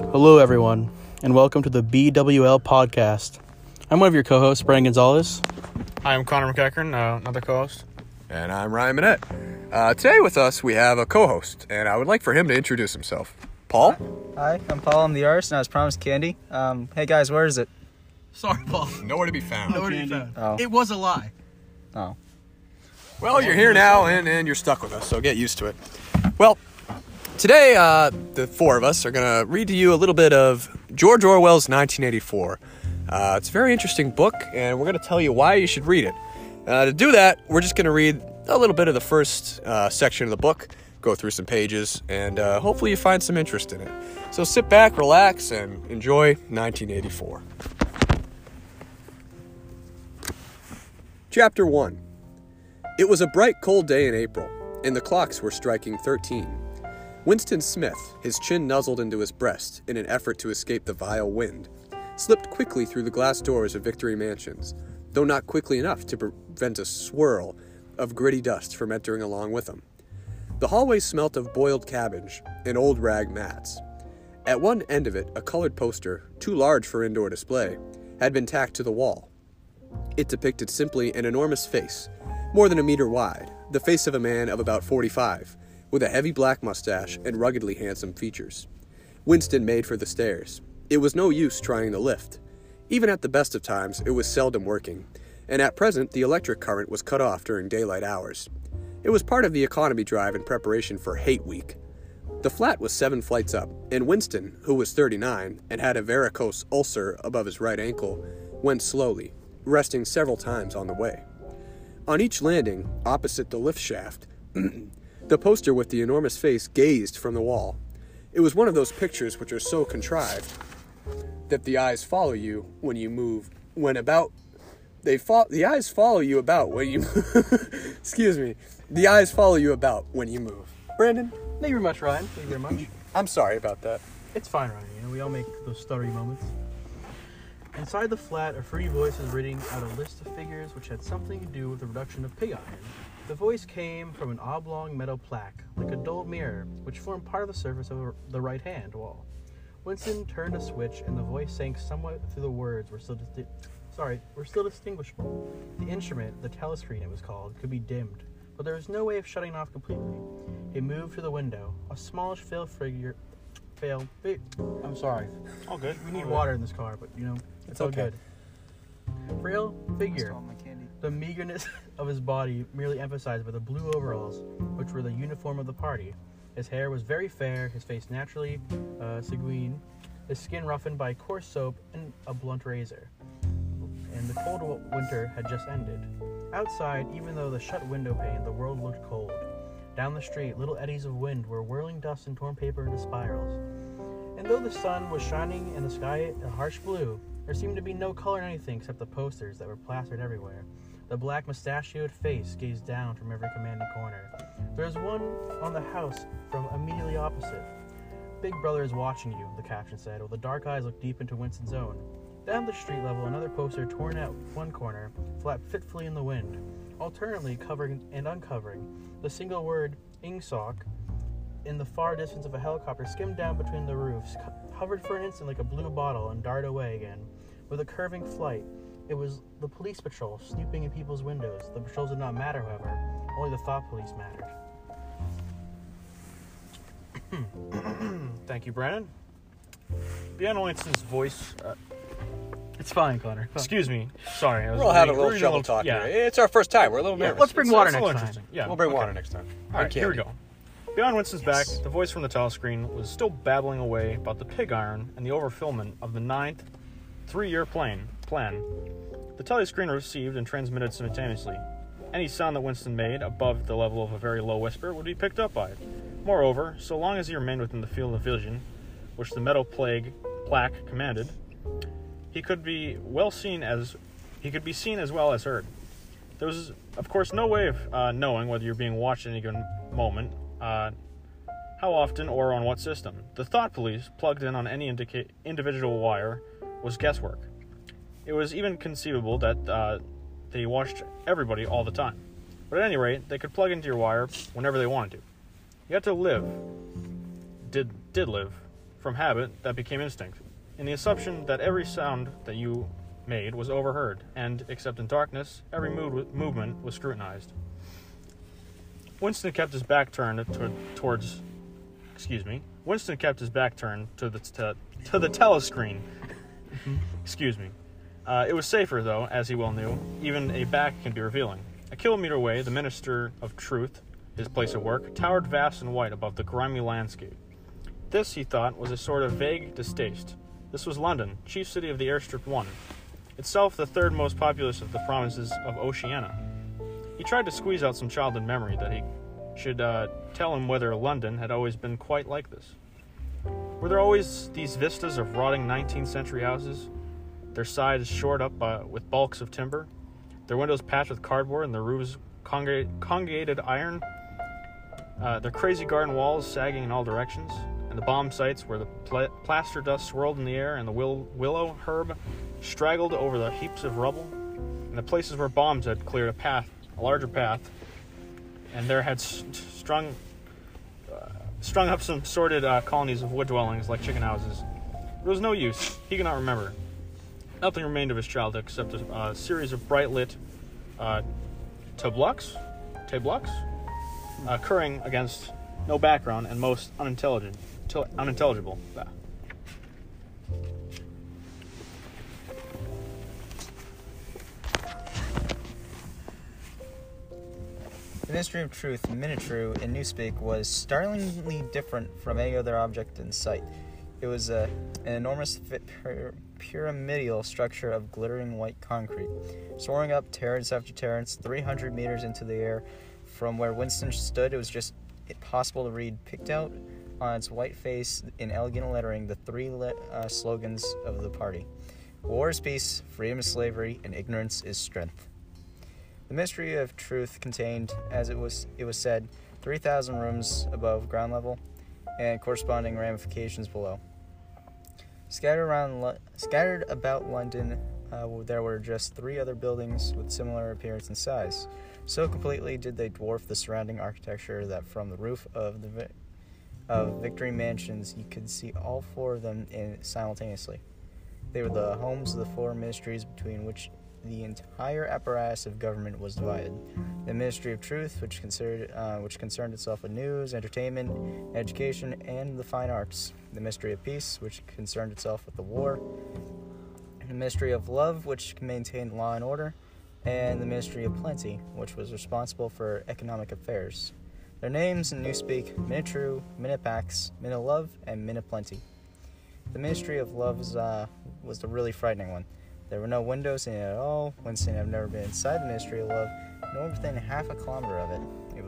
Hello, everyone, and welcome to the BWL podcast. I'm one of your co hosts, Brian Gonzalez. Hi, I'm Connor McEachern, uh, another co-host. And I'm Ryan Minette. Uh, today with us, we have a co host, and I would like for him to introduce himself. Paul? Hi, I'm Paul. I'm the artist, and I was promised candy. Um, hey guys, where is it? Sorry, Paul. Nowhere to be found. Oh. It was a lie. Oh, Well, you're here now, and, and you're stuck with us, so get used to it. Well, today, uh, the four of us are going to read to you a little bit of George Orwell's 1984. Uh, it's a very interesting book, and we're going to tell you why you should read it. Uh, to do that, we're just going to read a little bit of the first uh, section of the book, go through some pages, and uh, hopefully you find some interest in it. So sit back, relax, and enjoy 1984. Chapter 1 It was a bright, cold day in April, and the clocks were striking 13. Winston Smith, his chin nuzzled into his breast in an effort to escape the vile wind, slipped quickly through the glass doors of Victory Mansions, though not quickly enough to prevent a swirl of gritty dust from entering along with him. The hallway smelt of boiled cabbage and old rag mats. At one end of it, a colored poster, too large for indoor display, had been tacked to the wall. It depicted simply an enormous face, more than a meter wide, the face of a man of about 45, with a heavy black mustache and ruggedly handsome features. Winston made for the stairs. It was no use trying the lift. Even at the best of times, it was seldom working, and at present the electric current was cut off during daylight hours. It was part of the economy drive in preparation for Hate Week. The flat was seven flights up, and Winston, who was 39 and had a varicose ulcer above his right ankle, went slowly, resting several times on the way. On each landing, opposite the lift shaft, the poster with the enormous face gazed from the wall. It was one of those pictures which are so contrived that the eyes follow you when you move, when about. They fo- the eyes follow you about when you. Excuse me. The eyes follow you about when you move. Brandon, Thank you very much, Ryan. Thank you very much. I'm sorry about that. It's fine, Ryan. You know, we all make those stuttery moments. Inside the flat, a fruity voice was reading out a list of figures which had something to do with the reduction of pig iron. The voice came from an oblong metal plaque, like a dull mirror, which formed part of the surface of the right hand wall. Winston turned a switch, and the voice sank somewhat through the words were still disti- sorry were still distinguishable. The instrument, the telescreen it was called, could be dimmed, but there was no way of shutting off completely. He moved to the window. A smallish figure, fail. Wait, I'm sorry. All good. We need water in this car, but you know, it's all okay. good. Frail figure. stole my candy. The meagerness of his body merely emphasized by the blue overalls, which were the uniform of the party. His hair was very fair, his face naturally uh, sanguine, his skin roughened by coarse soap and a blunt razor. And the cold winter had just ended. Outside, even though the shut window pane, the world looked cold. Down the street, little eddies of wind were whirling dust and torn paper into spirals. And though the sun was shining and the sky a harsh blue, there seemed to be no color in anything except the posters that were plastered everywhere. The black mustachioed face gazed down from every commanding corner. There was one on the house from immediately opposite. Big Brother is watching you, the caption said, while the dark eyes looked deep into Winston's own. Down the street level, another poster torn out one corner, flapped fitfully in the wind, alternately covering and uncovering. The single word, Ingsoc, in the far distance of a helicopter skimmed down between the roofs, hovered for an instant like a blue bottle, and darted away again. With a curving flight, it was the police patrol snooping in people's windows. The patrols did not matter, however. Only the thought police mattered. Thank you, Brandon. Beyond Winston's voice. Uh, It's fine, Connor. excuse me. Sorry. I was We'll have a reading- little reading shovel talk yeah. here. It's our first time. We're a little Yeah, nervous. let's bring it's- water it's a little next time. interesting. Yeah. We'll bring okay. water next time. All right, here we go. Beyond Winston's back, the voice from the telescreen was still babbling away about the pig iron and the overfillment of the ninth three-year plan. Plan. The telescreen received and transmitted simultaneously. Any sound that Winston made above the level of a very low whisper would be picked up by it. Moreover, so long as he remained within the field of vision, which the metal plague plaque commanded, he could be well seen as he could be seen as well as heard. There was, of course, no way of uh, knowing whether you're being watched at any given moment, uh, how often, or on what system. The thought police, plugged in on any indica- individual wire, was guesswork. It was even conceivable that uh, they watched everybody all the time. But at any rate, they could plug into your wire whenever they wanted to. You had to live, did did live, from habit that became instinct, in the assumption that every sound that you made was overheard, and, except in darkness, every move, movement was scrutinized. Winston kept his back turned to, towards, excuse me. Winston kept his back turned to the to, to the telescreen. excuse me. Uh, it was safer, though, as he well knew. Even a back can be revealing. A kilometer away, the Minister of Truth, his place of work, towered vast and white above the grimy landscape. This, he thought, was a sort of vague distaste. This was London, chief city of the airstrip one, itself the third most populous of the provinces of Oceania. He tried to squeeze out some childhood memory that he should uh, tell him whether London had always been quite like this. Were there always these vistas of rotting 19th century houses, their sides shored up by, with bulks of timber, their windows patched with cardboard, and their roofs congregated iron, uh, their crazy garden walls sagging in all directions, and the bomb sites where the pla- plaster dust swirled in the air and the will- willow herb straggled over the heaps of rubble, and the places where bombs had cleared a path, a larger path, and there had st- strung uh, strung up some sordid uh, colonies of wood dwellings like chicken houses. There was no use. He could not remember. Nothing remained of his childhood except a uh, series of bright lit uh, tableaux, tableaux, occurring against no background and most unintelligent, unintelligible. The Ministry of Truth, Minitru, in Newspeak was startlingly different from any other object in sight. It was a, an enormous pyramidal structure of glittering white concrete, soaring up terrace after terrace, 300 meters into the air. From where Winston stood, it was just possible to read, picked out on its white face in elegant lettering, the three le- uh, slogans of the party War is peace, freedom is slavery, and ignorance is strength. The ministry of truth contained, as it was it was said, 3,000 rooms above ground level and corresponding ramifications below. Scattered around, Lo- scattered about London, uh, there were just three other buildings with similar appearance and size. So completely did they dwarf the surrounding architecture that from the roof of the of Victory Mansions you could see all four of them in simultaneously. They were the homes of the four ministries between which the entire apparatus of government was divided. The Ministry of Truth, which uh, which concerned itself with news, entertainment, education, and the fine arts. The Ministry of Peace, which concerned itself with the war. The Ministry of Love, which maintained law and order. And the Ministry of Plenty, which was responsible for economic affairs. Their names in Newspeak Minitru, Minipax, Minilove, and Miniplenty. The Ministry of Love was, uh, was the really frightening one. There were no windows in it at all. Winston had never been inside the Ministry of Love, nor within half a kilometer of it. It,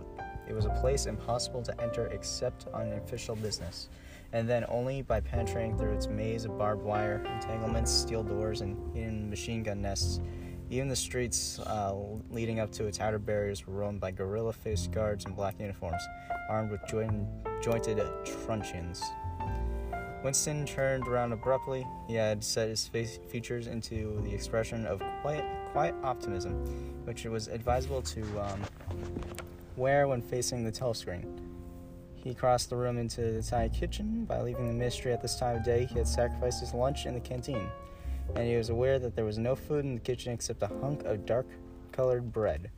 it was a place impossible to enter except on official business, and then only by penetrating through its maze of barbed wire, entanglements, steel doors, and hidden machine gun nests. Even the streets uh, leading up to its outer barriers were roamed by gorilla faced guards in black uniforms, armed with joint- jointed truncheons. Winston turned around abruptly. He had set his face features into the expression of quiet, quiet optimism, which it was advisable to um, wear when facing the telescreen. He crossed the room into the tiny kitchen. By leaving the ministry at this time of day, he had sacrificed his lunch in the canteen, and he was aware that there was no food in the kitchen except a hunk of dark-colored bread,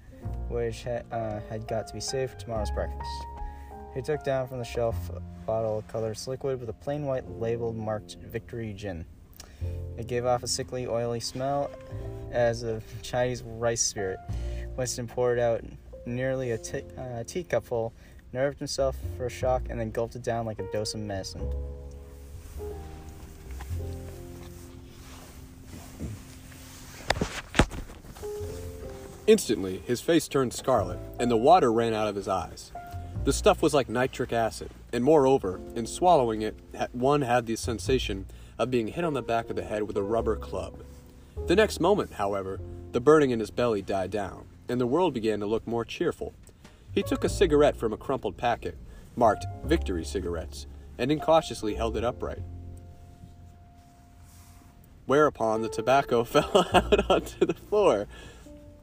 which ha- uh, had got to be saved for tomorrow's breakfast. He took down from the shelf a bottle of colorless liquid with a plain white label marked Victory Gin. It gave off a sickly, oily smell as of Chinese rice spirit. Winston poured out nearly a t- uh, teacupful, nerved himself for a shock, and then gulped it down like a dose of medicine. Instantly, his face turned scarlet, and the water ran out of his eyes. The stuff was like nitric acid, and moreover, in swallowing it, one had the sensation of being hit on the back of the head with a rubber club. The next moment, however, the burning in his belly died down, and the world began to look more cheerful. He took a cigarette from a crumpled packet, marked Victory Cigarettes, and incautiously held it upright. Whereupon the tobacco fell out onto the floor.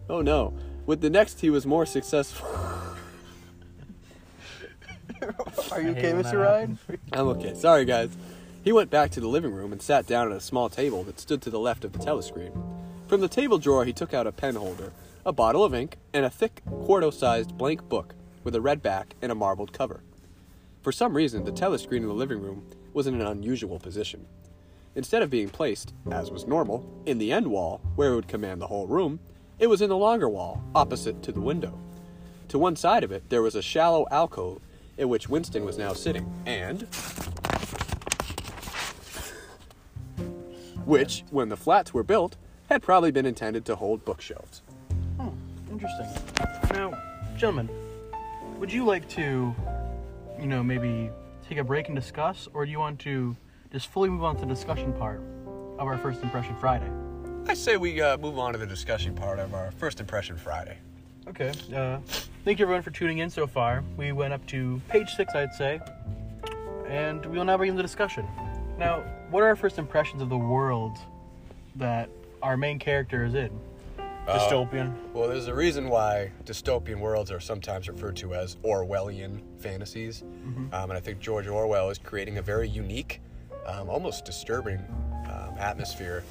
Oh no. With the next, he was more successful. Are you okay, Mr. Ryan? I'm okay. Sorry, guys. He went back to the living room and sat down at a small table that stood to the left of the telescreen. From the table drawer, he took out a pen holder, a bottle of ink, and a thick, quarto sized blank book with a red back and a marbled cover. For some reason, the telescreen in the living room was in an unusual position. Instead of being placed, as was normal, in the end wall, where it would command the whole room, it was in the longer wall, opposite to the window. To one side of it, there was a shallow alcove in which Winston was now sitting, and. Which, when the flats were built, had probably been intended to hold bookshelves. Oh, interesting. Now, gentlemen, would you like to, you know, maybe take a break and discuss, or do you want to just fully move on to the discussion part of our First Impression Friday? I say we uh, move on to the discussion part of our First Impression Friday. Okay. Uh, thank you everyone for tuning in so far. We went up to page six, I'd say, and we will now begin the discussion. Now, what are our first impressions of the world that our main character is in? Dystopian. Well, there's a reason why dystopian worlds are sometimes referred to as Orwellian fantasies. Um, and I think George Orwell is creating a very unique, um, almost disturbing um, atmosphere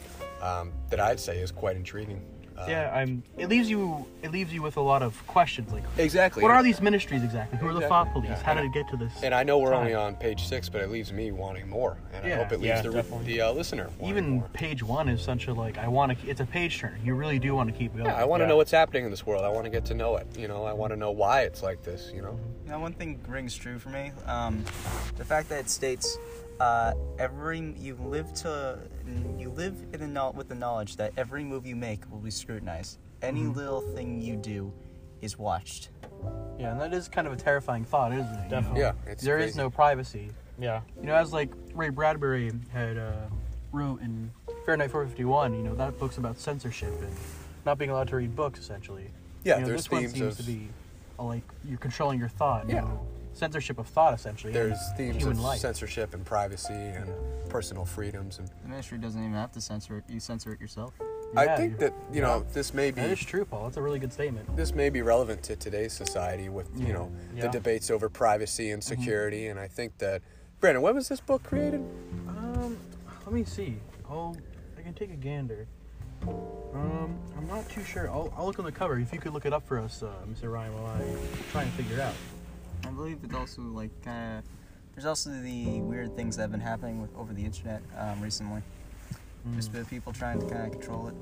um, that I'd say is quite intriguing. Uh, Yeah, I'm. It leaves you. It leaves you with a lot of questions, like Exactly. what are these ministries exactly? Who are the Exactly. thought police? Yeah. How did it get to this? And I know we're only on page six, but it leaves me wanting more. And I hope it leaves Yeah, the, the uh, listener wanting Even more. page one is such a like. I want to. It's a page turner. You really do want to keep going. Yeah, I want to Yeah. know what's happening in this world. I want to get to know it. You know, I want to know why it's like this. You know. You know, one thing rings true for me. Um, the fact that it states uh, every you live to you live in the know- with the knowledge that every move you make will be scrutinized. Any Mm-hmm. little thing you do is watched. Yeah, and that is kind of a terrifying thought, isn't it? You Definitely. know? Yeah, it's There is crazy. no privacy. Yeah. You know, as like Ray Bradbury had uh, wrote in Fahrenheit 451, you know, that book's about censorship and not being allowed to read books, essentially. Yeah, you know, there's this one themes seems of to be like you're controlling your thought. you Yeah. know, censorship of thought, essentially. and there's themes human of life. censorship and privacy and personal freedoms and The ministry doesn't even have to censor it. You censor it yourself. I think that you know this may be is true, Paul. That's a really good statement. this may be relevant to today's society with you Yeah. know the debates over privacy and security and I think that Brandon when was this book created Um, let me see. I'll I can take a gander. Um, I'm not too sure. I'll, I'll look on the cover. If you could look it up for us, uh, Mr. Ryan, while I try and figure it out. I believe it's also like kind of. There's also the weird things that have been happening with over the internet um, recently. Just Mm. with people trying to kind of control it.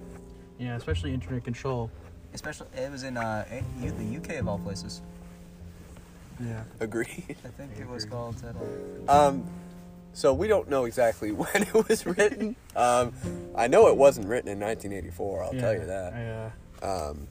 Yeah, especially internet control. Especially, it was in uh, A- U- the UK of all places. Yeah. agreed I think it was called. Uh, um so we don't know exactly when it was written um I know it wasn't written in 1984 I'll tell you that I, uh, um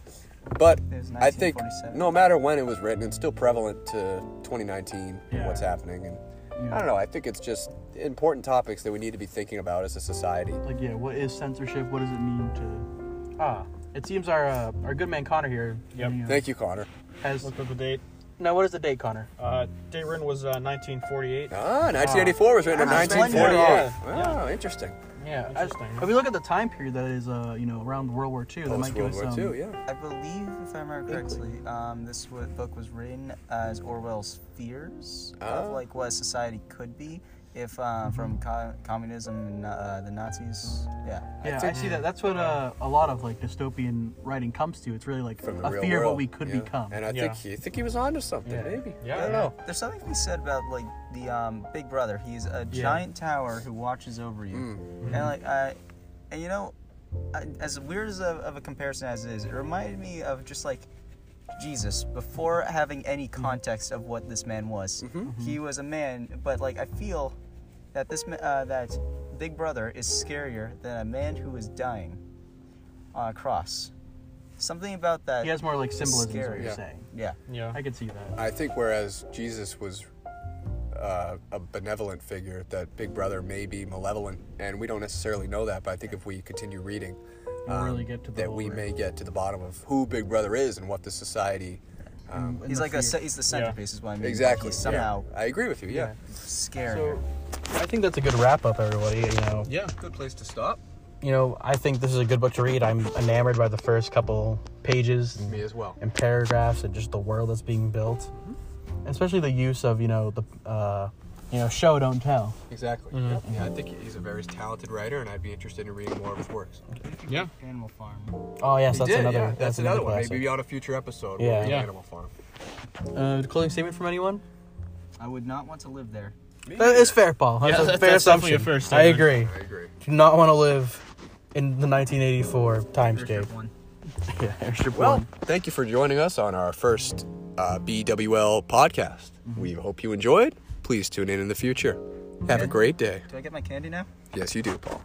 but I think no matter when it was written it's still prevalent to 2019 and what's happening and yeah. I don't know. I think it's just important topics that we need to be thinking about as a society. Like, yeah, what is censorship? What does it mean to? Ah, it seems our uh, our good man Connor here. Yep. you know, Thank you, Connor. Has Looked up the date. now what is the date, Connor? Uh, date written was uh, 1948. Ah, 1984 was written in Ah, 1948. yeah. Oh, interesting. Yeah, Interesting. If we look at the time period that is, uh, you know, around World War II, that might Post give World us War some. II, yeah. I believe, if I remember correctly, um, this w- book was written as Orwell's fears of like what society could be if uh, from co- communism and uh, the Nazis. Yeah. Yeah, I, think- see that. That's what uh, a lot of like dystopian writing comes to. It's really like a real fear of what we could yeah. become. And I Yeah. think he, I think he was onto something, Yeah. maybe. Yeah. I don't know. There's something to be said about like the um, Big Brother. He's a Yeah. giant tower who watches over you, Mm. and like I, and you know, I, as weird as a, of a comparison as it is, it reminded me of just like Jesus before having any context of what this man was. He was a man, but like I feel that this ma- uh, that Big Brother is scarier than a man who is dying on a cross. Something about that. He has more like symbolism, is what you're Yeah. saying. yeah. Yeah. I could see that. I think whereas Jesus was uh, a benevolent figure, that Big Brother may be malevolent, and we don't necessarily know that. But I think if we continue reading, We'll really get to the that we re- may get to the bottom of who Big Brother is and what the society. Um, He's the like a fear. ce- he's the centerpiece is what I mean. Like, exactly. He's somehow Yeah. I agree with you. Yeah. scary. So, I think that's a good wrap up, everybody. You know, Yeah. Good place to stop. you know, I think this is a good book to read. I'm enamored by the first couple pages and, Me as well. and paragraphs and just the world that's being built, especially the use of you know the uh, you know, show don't tell. Exactly. Mm-hmm. Yeah, I think he's a very talented writer, and I'd be interested in reading more of his works. Yeah. Animal Farm. Oh yes, He that's did, another. yeah, that's, another one. classic. Maybe on a future episode. Yeah. we'll Yeah. Animal Farm. Uh, closing statement from anyone? I would not want to live there. That is fair, Paul. That's Yeah, a that's- fair that's definitely assumption. a fair I agree. I agree. Do not want to live in the 1984 timescape. Airship one. Yeah, airship Well, one. thank you for joining us on our first uh, BWL podcast. We hope you enjoyed. Please tune in in the future. Have a great day. Do I get my candy now? Yes, you do, Paul.